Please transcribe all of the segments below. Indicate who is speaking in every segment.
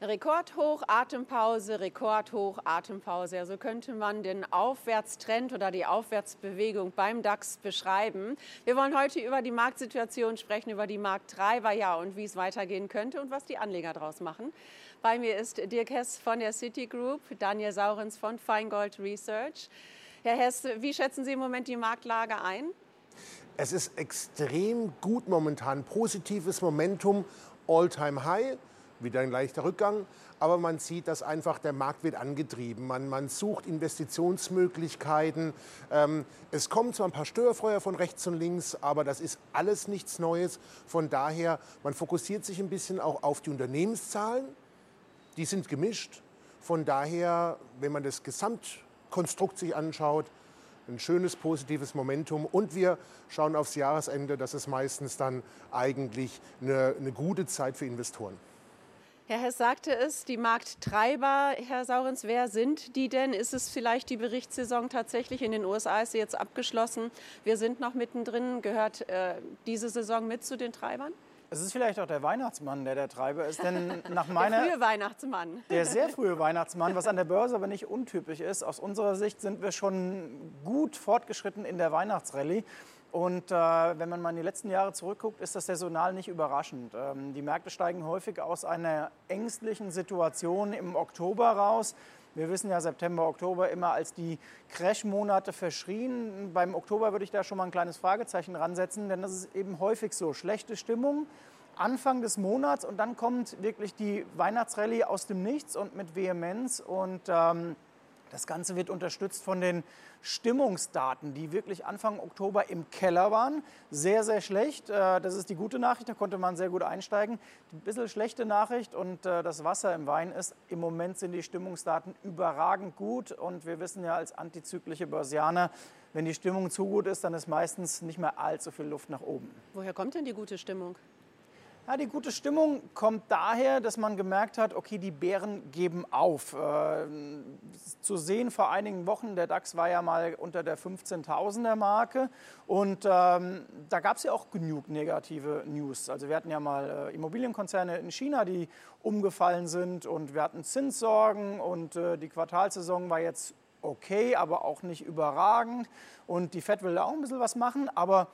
Speaker 1: Rekordhoch, Atempause, Rekordhoch, Atempause. So also könnte man den Aufwärtstrend oder die Aufwärtsbewegung beim DAX beschreiben. Wir wollen heute über die Marktsituation sprechen, über die Markttreiber, ja, und wie es weitergehen könnte und was die Anleger daraus machen. Bei mir ist Dirk Hess von der Citigroup, Daniel Saurens von Feingold Research. Herr Hess, wie schätzen Sie im Moment die Marktlage ein?
Speaker 2: Es ist extrem gut momentan, positives Momentum, All-Time High wieder ein leichter Rückgang, aber man sieht, dass einfach der Markt wird angetrieben. Man, man sucht Investitionsmöglichkeiten. Ähm, es kommen zwar ein paar Störfeuer von rechts und links, aber das ist alles nichts Neues. Von daher, man fokussiert sich ein bisschen auch auf die Unternehmenszahlen. Die sind gemischt. Von daher, wenn man das Gesamtkonstrukt sich anschaut, ein schönes positives Momentum und wir schauen aufs Jahresende, das ist meistens dann eigentlich eine, eine gute Zeit für Investoren.
Speaker 1: Herr Hess sagte es, die Markttreiber, Herr Saurens, wer sind die denn? Ist es vielleicht die Berichtssaison tatsächlich? In den USA ist sie jetzt abgeschlossen. Wir sind noch mittendrin. Gehört äh, diese Saison mit zu den Treibern?
Speaker 3: Es ist vielleicht auch der Weihnachtsmann, der der Treiber ist, denn nach meiner...
Speaker 1: Der frühe Weihnachtsmann.
Speaker 3: Der sehr frühe Weihnachtsmann, was an der Börse aber nicht untypisch ist. Aus unserer Sicht sind wir schon gut fortgeschritten in der Weihnachtsrallye. Und äh, wenn man mal in die letzten Jahre zurückguckt, ist das saisonal nicht überraschend. Ähm, die Märkte steigen häufig aus einer ängstlichen Situation im Oktober raus. Wir wissen ja September, Oktober immer als die Crash-Monate verschrien. Beim Oktober würde ich da schon mal ein kleines Fragezeichen ransetzen, denn das ist eben häufig so. Schlechte Stimmung, Anfang des Monats und dann kommt wirklich die Weihnachtsrallye aus dem Nichts und mit Vehemenz und ähm, das Ganze wird unterstützt von den Stimmungsdaten, die wirklich Anfang Oktober im Keller waren. Sehr, sehr schlecht. Äh, das ist die gute Nachricht, da konnte man sehr gut einsteigen. Die bisschen schlechte Nachricht und äh, das Wasser im Wein ist, im Moment sind die Stimmungsdaten überragend gut. Und wir wissen ja als antizyklische Börsianer, wenn die Stimmung zu gut ist, dann ist meistens nicht mehr allzu viel Luft nach oben.
Speaker 1: Woher kommt denn die gute Stimmung?
Speaker 3: Ja, die gute Stimmung kommt daher, dass man gemerkt hat, okay, die Bären geben auf. Äh, zu sehen vor einigen Wochen, der DAX war ja mal unter der 15.000er Marke und ähm, da gab es ja auch genug negative News. Also wir hatten ja mal äh, Immobilienkonzerne in China, die umgefallen sind und wir hatten Zinssorgen und äh, die Quartalsaison war jetzt okay, aber auch nicht überragend und die Fed will da auch ein bisschen was machen, aber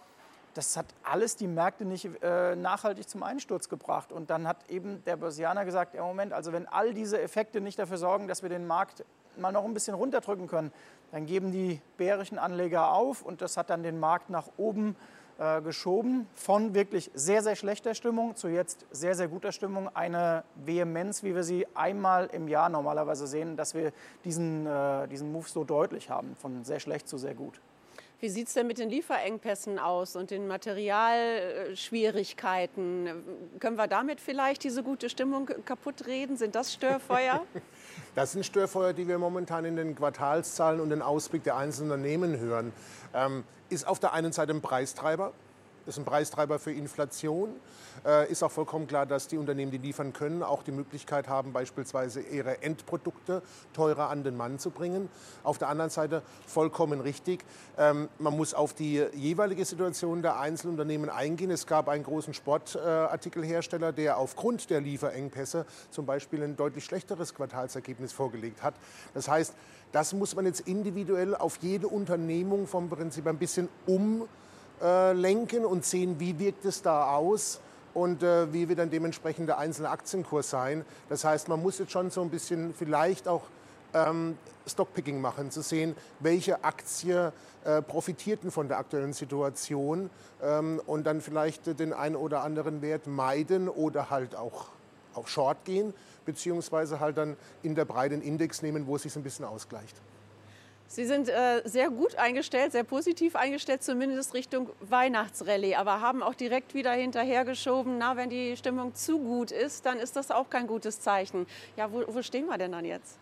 Speaker 3: das hat alles die Märkte nicht äh, nachhaltig zum Einsturz gebracht. Und dann hat eben der Börsianer gesagt, ja Moment, also wenn all diese Effekte nicht dafür sorgen, dass wir den Markt mal noch ein bisschen runterdrücken können, dann geben die bärischen Anleger auf und das hat dann den Markt nach oben äh, geschoben. Von wirklich sehr, sehr schlechter Stimmung zu jetzt sehr, sehr guter Stimmung. Eine Vehemenz, wie wir sie einmal im Jahr normalerweise sehen, dass wir diesen, äh, diesen Move so deutlich haben, von sehr schlecht zu sehr gut.
Speaker 1: Wie sieht es denn mit den Lieferengpässen aus und den Materialschwierigkeiten? Können wir damit vielleicht diese gute Stimmung kaputt reden? Sind das Störfeuer?
Speaker 2: Das sind Störfeuer, die wir momentan in den Quartalszahlen und den Ausblick der einzelnen Unternehmen hören. Ähm, ist auf der einen Seite ein Preistreiber, ist ein Preistreiber für Inflation. Äh, ist auch vollkommen klar, dass die Unternehmen, die liefern können, auch die Möglichkeit haben, beispielsweise ihre Endprodukte teurer an den Mann zu bringen. Auf der anderen Seite vollkommen richtig. Ähm, man muss auf die jeweilige Situation der Einzelunternehmen eingehen. Es gab einen großen Sportartikelhersteller, der aufgrund der Lieferengpässe zum Beispiel ein deutlich schlechteres Quartalsergebnis vorgelegt hat. Das heißt, das muss man jetzt individuell auf jede Unternehmung vom Prinzip ein bisschen um äh, lenken und sehen, wie wirkt es da aus und äh, wie wird dann dementsprechend der einzelne Aktienkurs sein. Das heißt, man muss jetzt schon so ein bisschen vielleicht auch ähm, Stockpicking machen, zu sehen, welche Aktie äh, profitierten von der aktuellen Situation ähm, und dann vielleicht den einen oder anderen Wert meiden oder halt auch auf Short gehen, beziehungsweise halt dann in der breiten Index nehmen, wo es sich ein bisschen ausgleicht.
Speaker 1: Sie sind äh, sehr gut eingestellt, sehr positiv eingestellt, zumindest Richtung Weihnachtsrallye, aber haben auch direkt wieder hinterhergeschoben, na, wenn die Stimmung zu gut ist, dann ist das auch kein gutes Zeichen. Ja, wo, wo stehen wir denn dann jetzt?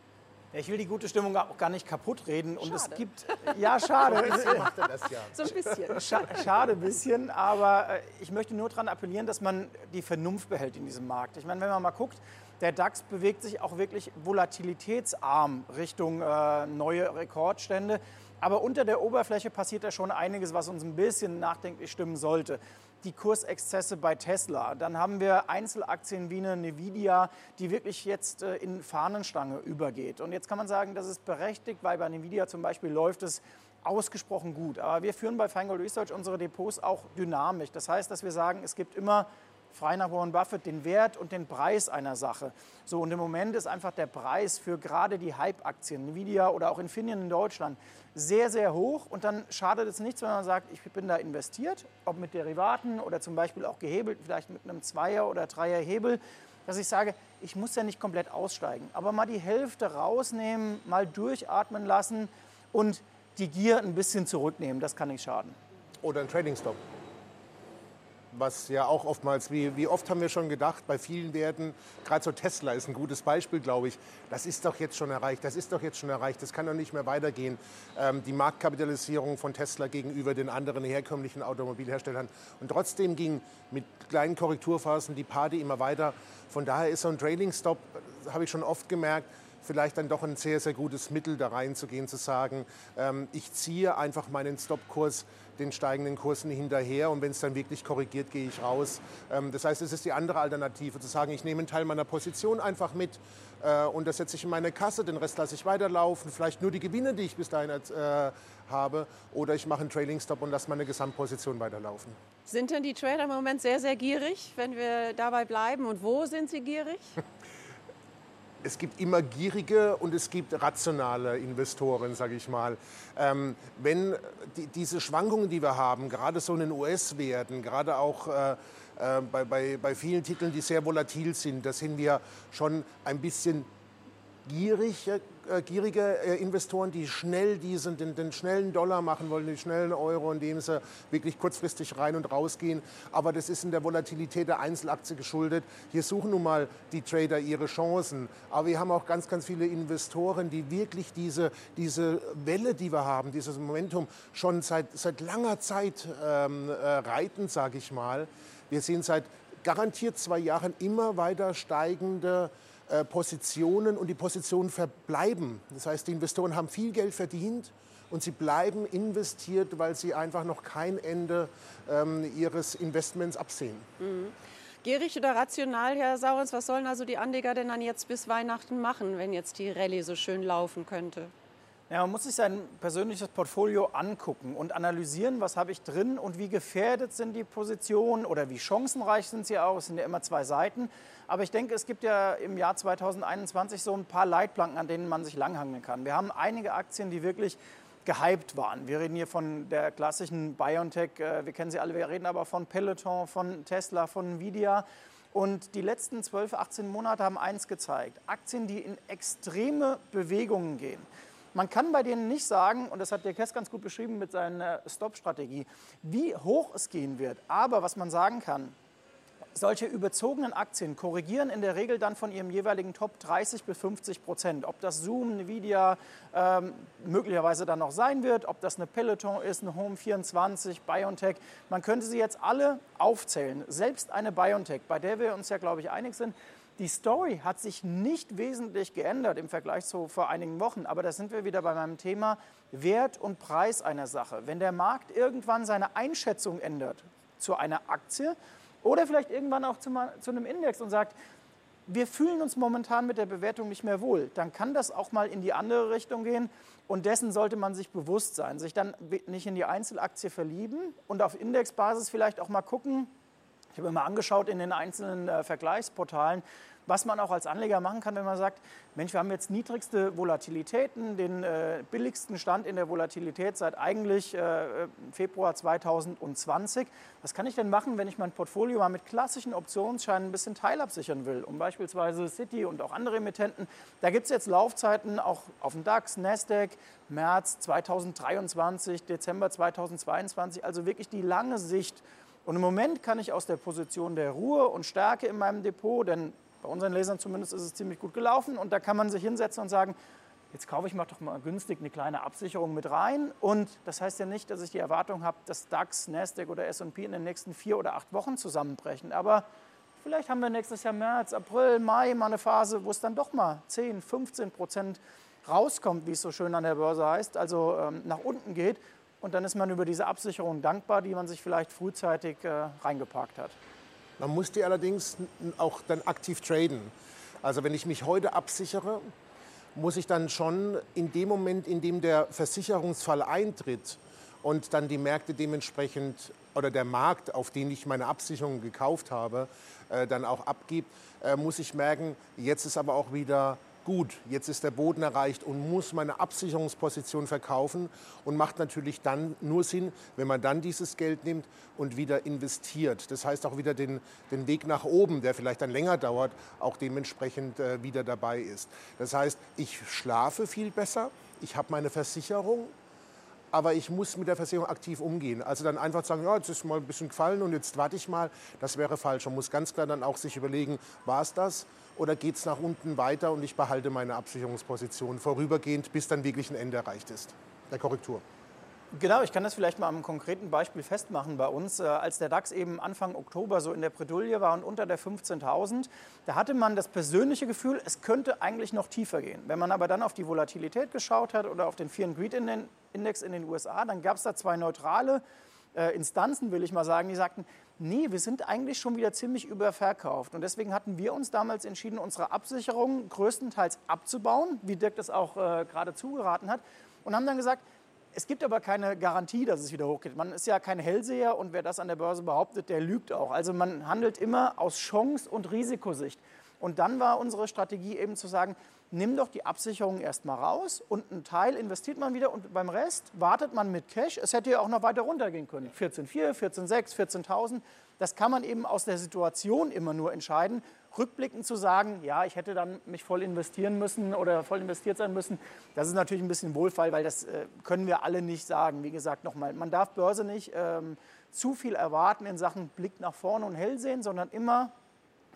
Speaker 3: ich will die gute Stimmung auch gar nicht kaputt reden. Und schade. es gibt. Ja, schade. so macht er das ja. So ein bisschen. Scha schade ein bisschen, aber äh, ich möchte nur daran appellieren, dass man die Vernunft behält in diesem Markt. Ich meine, wenn man mal guckt, der DAX bewegt sich auch wirklich volatilitätsarm Richtung äh, neue Rekordstände. Aber unter der Oberfläche passiert da schon einiges, was uns ein bisschen nachdenklich stimmen sollte. die Kursexzesse bei Tesla. Dann haben wir Einzelaktien wie eine Nvidia, die wirklich jetzt äh, in Fahnenstange übergeht. Und jetzt kann man sagen, das ist berechtigt, weil bei Nvidia zum Beispiel läuft es ausgesprochen gut. Aber wir führen bei Feingold Research unsere Depots auch dynamisch. Das heißt, dass wir sagen, es gibt immer frei nach Warren Buffett, den Wert und den Preis einer Sache. So, und im Moment ist einfach der Preis für gerade die Hype-Aktien, Nvidia oder auch Infineon in Deutschland, sehr, sehr hoch. Und dann schadet es nichts, wenn man sagt, ich bin da investiert, ob mit Derivaten oder zum Beispiel auch gehebelt, vielleicht mit einem Zweier- oder Dreier-Hebel, dass ich sage, ich muss ja nicht komplett aussteigen, aber mal die Hälfte rausnehmen, mal durchatmen lassen und die Gier ein bisschen zurücknehmen. Das kann nicht schaden.
Speaker 2: Oder ein Trading-Stop was ja auch oftmals, wie, wie oft haben wir schon gedacht, bei vielen Werten, gerade so Tesla ist ein gutes Beispiel, glaube ich, das ist doch jetzt schon erreicht, das ist doch jetzt schon erreicht, das kann doch nicht mehr weitergehen. Ähm, die Marktkapitalisierung von Tesla gegenüber den anderen herkömmlichen Automobilherstellern. Und trotzdem ging mit kleinen Korrekturphasen die Party immer weiter. Von daher ist so ein Trading Stop, habe ich schon oft gemerkt, vielleicht dann doch ein sehr, sehr gutes Mittel da reinzugehen, zu sagen, ähm, ich ziehe einfach meinen Stopkurs den steigenden Kursen hinterher und wenn es dann wirklich korrigiert, gehe ich raus. Ähm, das heißt, es ist die andere Alternative, zu sagen, ich nehme einen Teil meiner Position einfach mit äh, und das setze ich in meine Kasse, den Rest lasse ich weiterlaufen, vielleicht nur die Gewinne, die ich bis dahin äh, habe oder ich mache einen Trading Stop und lasse meine Gesamtposition weiterlaufen.
Speaker 1: Sind denn die Trader im Moment sehr, sehr gierig, wenn wir dabei bleiben und wo sind sie gierig?
Speaker 2: es gibt immer gierige und es gibt rationale Investoren, sage ich mal. Ähm, wenn die, diese Schwankungen, die wir haben, gerade so in den US-Werten, gerade auch äh, äh, bei, bei, bei vielen Titeln, die sehr volatil sind, da sind wir schon ein bisschen gierig, äh, gierige äh, Investoren, die schnell diesen, den, den, schnellen Dollar machen wollen, den schnellen Euro, indem sie wirklich kurzfristig rein und rausgehen. Aber das ist in der Volatilität der Einzelaktie geschuldet. Hier suchen nun mal die Trader ihre Chancen. Aber wir haben auch ganz, ganz viele Investoren, die wirklich diese, diese Welle, die wir haben, dieses Momentum schon seit, seit langer Zeit ähm, äh, reiten, sage ich mal. Wir sehen seit garantiert zwei Jahren immer weiter steigende äh, Positionen und die Positionen verbleiben. Das heißt, die Investoren haben viel Geld verdient und sie bleiben investiert, weil sie einfach noch kein Ende ähm, ihres Investments absehen.
Speaker 1: Mhm. Gierig oder rational, Herr Saurens, was sollen also die Anleger denn dann jetzt bis Weihnachten machen, wenn jetzt die Rallye so schön laufen könnte?
Speaker 3: Ja, man muss sich sein persönliches Portfolio angucken und analysieren, was habe ich drin und wie gefährdet sind die Positionen oder wie chancenreich sind sie auch. Es sind ja immer zwei Seiten. Aber ich denke, es gibt ja im Jahr 2021 so ein paar Leitplanken, an denen man sich langhangeln kann. Wir haben einige Aktien, die wirklich gehypt waren. Wir reden hier von der klassischen BioNTech, äh, wir kennen sie alle, wir reden aber von Peloton, von Tesla, von Nvidia. Und die letzten 12, 18 Monate haben eins gezeigt, Aktien, die in extreme Bewegungen gehen. Man kann bei denen nicht sagen, und das hat der Kess ganz gut beschrieben mit seiner Stop-Strategie, wie hoch es gehen wird. Aber was man sagen kann, solche überzogenen Aktien korrigieren in der Regel dann von ihrem jeweiligen Top 30 bis 50 Prozent. Ob das Zoom, Nvidia ähm, möglicherweise dann noch sein wird, ob das eine Peloton ist, eine Home 24, BioNTech. Man könnte sie jetzt alle aufzählen. Selbst eine BioNTech, bei der wir uns ja, glaube ich, einig sind, die Story hat sich nicht wesentlich geändert im Vergleich zu vor einigen Wochen. Aber da sind wir wieder bei meinem Thema Wert und Preis einer Sache. Wenn der Markt irgendwann seine Einschätzung ändert zu einer Aktie, oder vielleicht irgendwann auch zu, zu einem Index und sagt, wir fühlen uns momentan mit der Bewertung nicht mehr wohl, dann kann das auch mal in die andere Richtung gehen. Und dessen sollte man sich bewusst sein, sich dann nicht in die Einzelaktie verlieben und auf Indexbasis vielleicht auch mal gucken. Ich habe mir mal angeschaut in den einzelnen äh, Vergleichsportalen, was man auch als Anleger machen kann, wenn man sagt, Mensch, wir haben jetzt niedrigste Volatilitäten, den äh, billigsten Stand in der Volatilität seit eigentlich äh, Februar 2020. Was kann ich denn machen, wenn ich mein Portfolio mal mit klassischen Optionsscheinen ein bisschen teilabsichern will, um beispielsweise City und auch andere Emittenten? Da gibt es jetzt Laufzeiten auch auf dem DAX, Nasdaq, März 2023, Dezember 2022, also wirklich die lange Sicht. Und im Moment kann ich aus der Position der Ruhe und Stärke in meinem Depot, denn bei unseren Lesern zumindest ist es ziemlich gut gelaufen und da kann man sich hinsetzen und sagen, jetzt kaufe ich mal doch mal günstig eine kleine Absicherung mit rein. Und das heißt ja nicht, dass ich die Erwartung habe, dass DAX, Nasdaq oder S&P in den nächsten vier oder acht Wochen zusammenbrechen. Aber vielleicht haben wir nächstes Jahr März, April, Mai mal eine Phase, wo es dann doch mal 10, 15 Prozent rauskommt, wie es so schön an der Börse heißt, also ähm, nach unten geht. und dann ist man über diese Absicherung dankbar, die man sich vielleicht frühzeitig äh, reingeparkt hat.
Speaker 2: Man muss die allerdings auch dann aktiv traden. Also wenn ich mich heute absichere, muss ich dann schon in dem Moment, in dem der Versicherungsfall eintritt und dann die Märkte dementsprechend oder der Markt, auf den ich meine Absicherung gekauft habe, äh, dann auch abgibt, äh, muss ich merken, jetzt ist aber auch wieder gut, jetzt ist der Boden erreicht und muss meine Absicherungsposition verkaufen und macht natürlich dann nur Sinn, wenn man dann dieses Geld nimmt und wieder investiert. Das heißt auch wieder den, den Weg nach oben, der vielleicht dann länger dauert, auch dementsprechend äh, wieder dabei ist. Das heißt, ich schlafe viel besser, ich habe meine Versicherung, aber ich muss mit der Versicherung aktiv umgehen. Also dann einfach sagen, ja, jetzt ist mal ein bisschen gefallen und jetzt warte ich mal, das wäre falsch. Man muss ganz klar dann auch sich überlegen, war es das oder geht es nach unten weiter und ich behalte meine Absicherungsposition vorübergehend, bis dann wirklich ein Ende erreicht ist, der Korrektur.
Speaker 3: Genau, ich kann das vielleicht mal am konkreten Beispiel festmachen bei uns. Äh, als der DAX eben Anfang Oktober so in der Bredouille war und unter der 15.000, da hatte man das persönliche Gefühl, es könnte eigentlich noch tiefer gehen. Wenn man aber dann auf die Volatilität geschaut hat oder auf den Fear and Greed Index in den USA, dann gab es da zwei neutrale äh, Instanzen, will ich mal sagen, die sagten, nee, wir sind eigentlich schon wieder ziemlich überverkauft. Und deswegen hatten wir uns damals entschieden, unsere Absicherung größtenteils abzubauen, wie Dirk das auch äh, gerade zugeraten hat, und haben dann gesagt, es gibt aber keine Garantie, dass es wieder hochgeht. Man ist ja kein Hellseher und wer das an der Börse behauptet, der lügt auch. Also man handelt immer aus Chance- und Risikosicht. Und dann war unsere Strategie eben zu sagen, nimm doch die Absicherung erstmal raus und einen Teil investiert man wieder und beim Rest wartet man mit Cash. Es hätte ja auch noch weiter runtergehen können. 14,4, 14,6, 14.000. Das kann man eben aus der Situation immer nur entscheiden rückblickend zu sagen, ja, ich hätte dann mich voll investieren müssen oder voll investiert sein müssen, das ist natürlich ein bisschen Wohlfall, weil das äh, können wir alle nicht sagen. Wie gesagt, nochmal, man darf Börse nicht ähm, zu viel erwarten in Sachen Blick nach vorne und hell sehen, sondern immer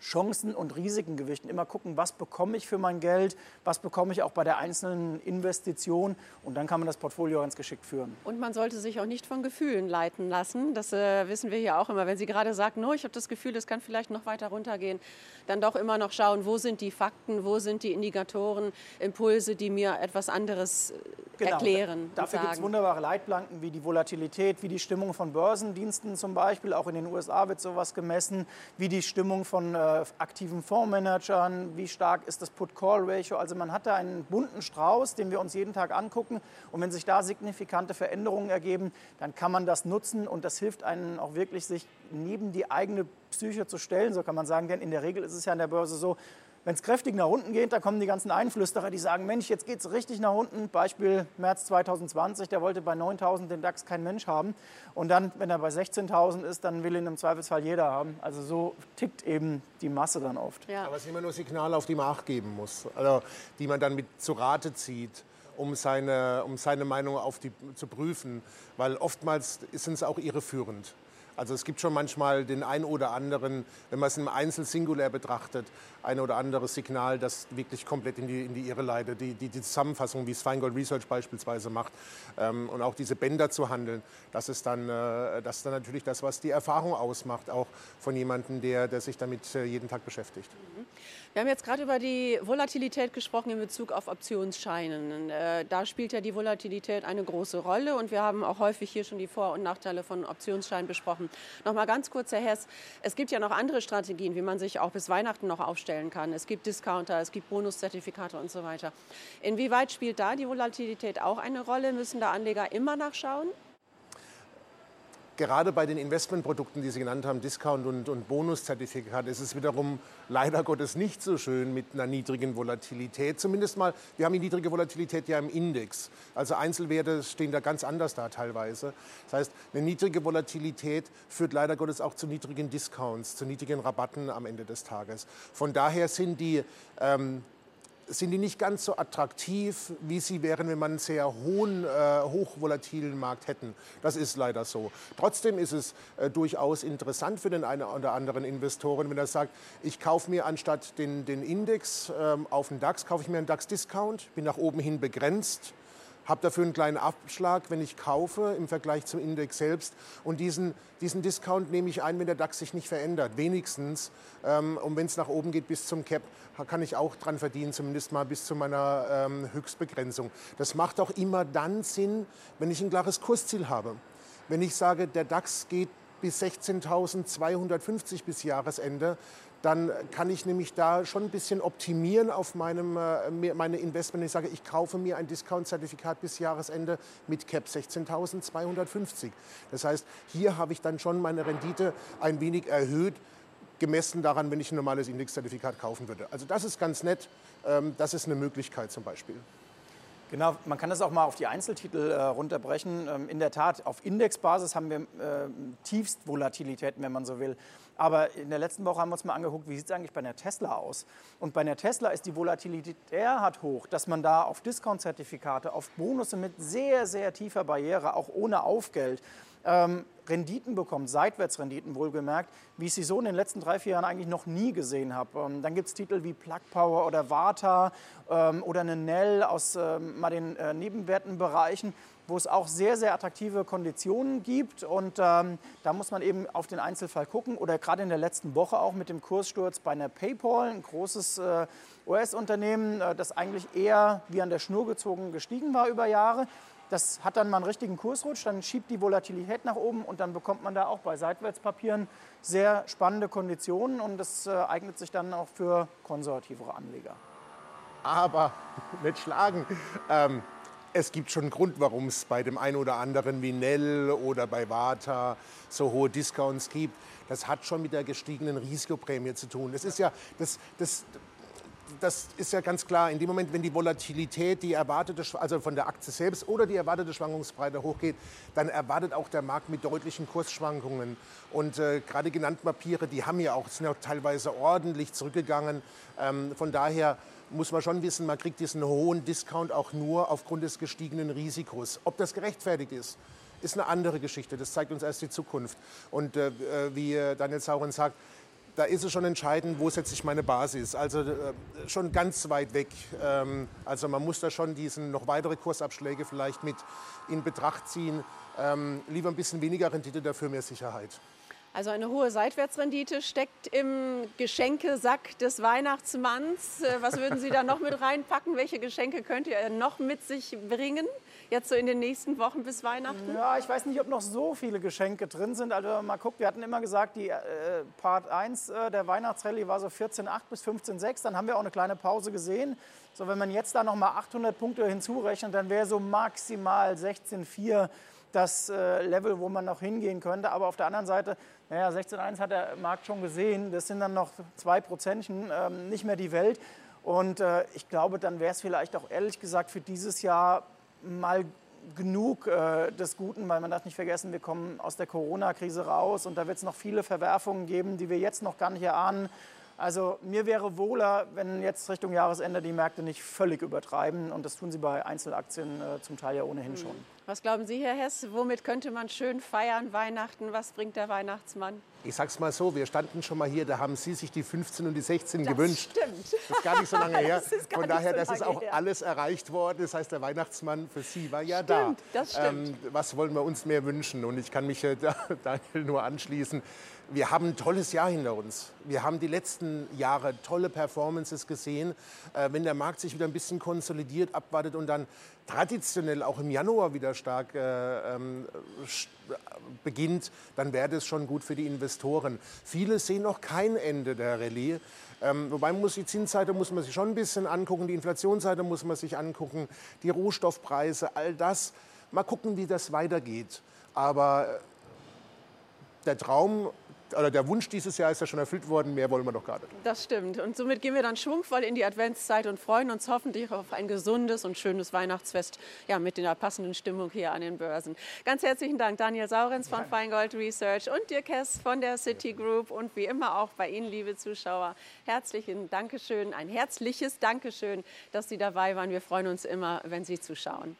Speaker 3: Chancen und Risiken gewichten. Immer gucken, was bekomme ich für mein Geld, was bekomme ich auch bei der einzelnen Investition und dann kann man das Portfolio ganz geschickt führen.
Speaker 1: Und man sollte sich auch nicht von Gefühlen leiten lassen. Das äh, wissen wir hier auch immer. Wenn Sie gerade sagen, no, ich habe das Gefühl, das kann vielleicht noch weiter runtergehen, dann doch immer noch schauen, wo sind die Fakten, wo sind die Indikatoren, Impulse, die mir etwas anderes äh, genau. erklären.
Speaker 3: Dafür gibt es wunderbare Leitplanken wie die Volatilität, wie die Stimmung von Börsendiensten zum Beispiel. Auch in den USA wird sowas gemessen, wie die Stimmung von äh, äh, aktiven Fondsmanagern, wie stark ist das Put-Call-Ratio. Also man hat da einen bunten Strauß, den wir uns jeden Tag angucken. Und wenn sich da signifikante Veränderungen ergeben, dann kann man das nutzen und das hilft einem auch wirklich, sich neben die eigene Psyche zu stellen, so kann man sagen. Denn in der Regel ist es ja an der Börse so, wenn es kräftig nach unten geht, da kommen die ganzen Einflüsterer, die sagen, Mensch, jetzt geht es richtig nach unten. Beispiel März 2020, der wollte bei 9.000 den DAX kein Mensch haben. Und dann, wenn er bei 16.000 ist, dann will ihn im Zweifelsfall jeder haben. Also so tickt eben die Masse dann oft.
Speaker 2: Ja. Aber es sind immer nur Signale, auf die man Acht geben muss, also die man dann mit zu Rate zieht um seine, um seine Meinung auf die, zu prüfen, weil oftmals sind es auch irreführend. Also es gibt schon manchmal den einen oder anderen, wenn man es im Einzel singulär betrachtet, ein oder anderes Signal, das wirklich komplett in die, in die Irre leitet. Die, die, die Zusammenfassung, wie es Feingold Research beispielsweise macht ähm, und auch diese Bänder zu handeln, das ist, dann, äh, das ist dann natürlich das, was die Erfahrung ausmacht, auch von jemandem, der, der sich damit äh, jeden Tag beschäftigt. Mhm.
Speaker 1: Wir haben jetzt gerade über die Volatilität gesprochen in Bezug auf Optionsscheinen. Äh, da spielt ja die Volatilität eine große Rolle und wir haben auch häufig hier schon die Vor- und Nachteile von Optionsscheinen besprochen. Noch mal ganz kurz, Herr Hess, es gibt ja noch andere Strategien, wie man sich auch bis Weihnachten noch aufstellen kann. Es gibt Discounter, es gibt Bonuszertifikate und so weiter. Inwieweit spielt da die Volatilität auch eine Rolle? Müssen da Anleger immer nachschauen?
Speaker 2: Gerade bei den Investmentprodukten, die Sie genannt haben, Discount und, und Bonuszertifikat, ist es wiederum leider Gottes nicht so schön mit einer niedrigen Volatilität. Zumindest mal, wir haben die niedrige Volatilität ja im Index. Also Einzelwerte stehen da ganz anders da teilweise. Das heißt, eine niedrige Volatilität führt leider Gottes auch zu niedrigen Discounts, zu niedrigen Rabatten am Ende des Tages. Von daher sind die ähm, sind die nicht ganz so attraktiv, wie sie wären, wenn man einen sehr hohen, äh, hochvolatilen Markt hätten. Das ist leider so. Trotzdem ist es äh, durchaus interessant für den einen oder anderen Investoren, wenn er sagt, ich kaufe mir anstatt den, den Index ähm, auf den DAX, kaufe ich mir einen DAX-Discount, bin nach oben hin begrenzt habe dafür einen kleinen Abschlag, wenn ich kaufe im Vergleich zum Index selbst. Und diesen, diesen Discount nehme ich ein, wenn der DAX sich nicht verändert, wenigstens. Ähm, und wenn es nach oben geht bis zum Cap, kann ich auch dran verdienen, zumindest mal bis zu meiner ähm, Höchstbegrenzung. Das macht auch immer dann Sinn, wenn ich ein klares Kursziel habe. Wenn ich sage, der DAX geht bis 16.250 bis Jahresende, dann kann ich nämlich da schon ein bisschen optimieren auf meinem, äh, meine Investment. Ich sage, ich kaufe mir ein Discount-Zertifikat bis Jahresende mit Cap 16.250. Das heißt, hier habe ich dann schon meine Rendite ein wenig erhöht, gemessen daran, wenn ich ein normales Indexzertifikat kaufen würde. Also das ist ganz nett. Ähm, das ist eine Möglichkeit zum Beispiel.
Speaker 3: Genau, man kann das auch mal auf die Einzeltitel äh, runterbrechen. Ähm, in der Tat, auf Indexbasis haben wir äh, Tiefstvolatilitäten, wenn man so will. Aber in der letzten Woche haben wir uns mal angeguckt, wie sieht es eigentlich bei der Tesla aus? Und bei der Tesla ist die Volatilität derart hoch, dass man da auf Discount-Zertifikate, auf Bonusse mit sehr, sehr tiefer Barriere, auch ohne Aufgeld, ähm, Renditen bekommt, Seitwärtsrenditen wohlgemerkt, wie ich sie so in den letzten drei, vier Jahren eigentlich noch nie gesehen habe. Ähm, dann gibt es Titel wie Plug Power oder Vata ähm, oder eine Nell aus ähm, mal den äh, Nebenwertenbereichen, wo es auch sehr, sehr attraktive Konditionen gibt. Und ähm, da muss man eben auf den Einzelfall gucken. Oder gerade in der letzten Woche auch mit dem Kurssturz bei einer PayPal, ein großes äh, US-Unternehmen, äh, das eigentlich eher wie an der Schnur gezogen gestiegen war über Jahre. Das hat dann mal einen richtigen Kursrutsch, dann schiebt die Volatilität nach oben und dann bekommt man da auch bei Seitwärtspapieren sehr spannende Konditionen und das äh, eignet sich dann auch für konservativere Anleger.
Speaker 2: Aber nicht schlagen. Ähm, es gibt schon einen Grund, warum es bei dem einen oder anderen wie Nell oder bei Vata so hohe Discounts gibt. Das hat schon mit der gestiegenen Risikoprämie zu tun. Das ist ja, das, das, das ist ja ganz klar, in dem Moment, wenn die Volatilität, die erwartete, also von der Aktie selbst oder die erwartete Schwankungsbreite hochgeht, dann erwartet auch der Markt mit deutlichen Kursschwankungen. Und äh, gerade genannte Papiere, die haben ja auch, sind ja auch teilweise ordentlich zurückgegangen. Ähm, von daher muss man schon wissen, man kriegt diesen hohen Discount auch nur aufgrund des gestiegenen Risikos. Ob das gerechtfertigt ist, ist eine andere Geschichte. Das zeigt uns erst die Zukunft. Und äh, äh wie äh, Daniel Sauren sagt, da ist es schon entscheidend, wo setze ich meine Basis. Also äh, schon ganz weit weg. Ähm, also man muss da schon diesen noch weitere Kursabschläge vielleicht mit in Betracht ziehen. Ähm, lieber ein bisschen weniger Rendite, dafür mehr Sicherheit.
Speaker 1: Also eine hohe Seitwärtsrendite steckt im Geschenkesack des Weihnachtsmanns. Äh, was würden Sie da noch mit reinpacken? Welche Geschenke könnt ihr noch mit sich bringen? Jetzt so in den nächsten Wochen bis Weihnachten?
Speaker 3: Ja, ich weiß nicht, ob noch so viele Geschenke drin sind. Also mal gucken, wir hatten immer gesagt, die äh, Part 1 äh, der Weihnachtsrallye war so 14,8 bis 15,6. Dann haben wir auch eine kleine Pause gesehen. So, wenn man jetzt da noch mal 800 Punkte hinzurechnet, dann wäre so maximal 16,4 das äh, Level, wo man noch hingehen könnte. Aber auf der anderen Seite, naja, 16,1 hat der Markt schon gesehen. Das sind dann noch zwei Prozentchen, ähm, nicht mehr die Welt. Und äh, ich glaube, dann wäre es vielleicht auch ehrlich gesagt für dieses Jahr mal genug äh, des Guten, weil man darf nicht vergessen, wir kommen aus der Corona-Krise raus und da wird es noch viele Verwerfungen geben, die wir jetzt noch gar nicht erahnen. Also mir wäre wohler, wenn jetzt Richtung Jahresende die Märkte nicht völlig übertreiben und das tun sie bei Einzelaktien äh, zum Teil ja ohnehin mhm. schon.
Speaker 1: Was glauben Sie, Herr Hess, womit könnte man schön feiern Weihnachten? Was bringt der Weihnachtsmann?
Speaker 2: Ich sag's mal so, wir standen schon mal hier, da haben Sie sich die 15 und die 16 das gewünscht.
Speaker 1: Stimmt.
Speaker 2: Das ist gar nicht so lange her. Von daher, so das ist auch her. alles erreicht worden. Das heißt, der Weihnachtsmann für Sie war ja
Speaker 1: stimmt,
Speaker 2: da.
Speaker 1: Das stimmt. Ähm,
Speaker 2: was wollen wir uns mehr wünschen? Und ich kann mich äh, Daniel nur anschließen wir haben ein tolles Jahr hinter uns. Wir haben die letzten Jahre tolle Performances gesehen. Äh, wenn der Markt sich wieder ein bisschen konsolidiert, abwartet und dann traditionell auch im Januar wieder stark äh, ähm, beginnt, dann wäre das schon gut für die Investoren. Viele sehen noch kein Ende der Rallye. Ähm, wobei muss die Zinsseite muss man sich schon ein bisschen angucken, die Inflationsseite muss man sich angucken, die Rohstoffpreise, all das. Mal gucken, wie das weitergeht. Aber äh, der Traum oder der Wunsch dieses Jahr ist ja schon erfüllt worden, mehr wollen wir doch gar nicht.
Speaker 1: Das stimmt. Und somit gehen wir dann schwungvoll in die Adventszeit und freuen uns hoffentlich auf ein gesundes und schönes Weihnachtsfest ja, mit der passenden Stimmung hier an den Börsen. Ganz herzlichen Dank, Daniel Saurenz von Feingold Research und Dirk Hess von der Citigroup und wie immer auch bei Ihnen, liebe Zuschauer. Herzlichen Dankeschön, ein herzliches Dankeschön, dass Sie dabei waren. Wir freuen uns immer, wenn Sie zuschauen.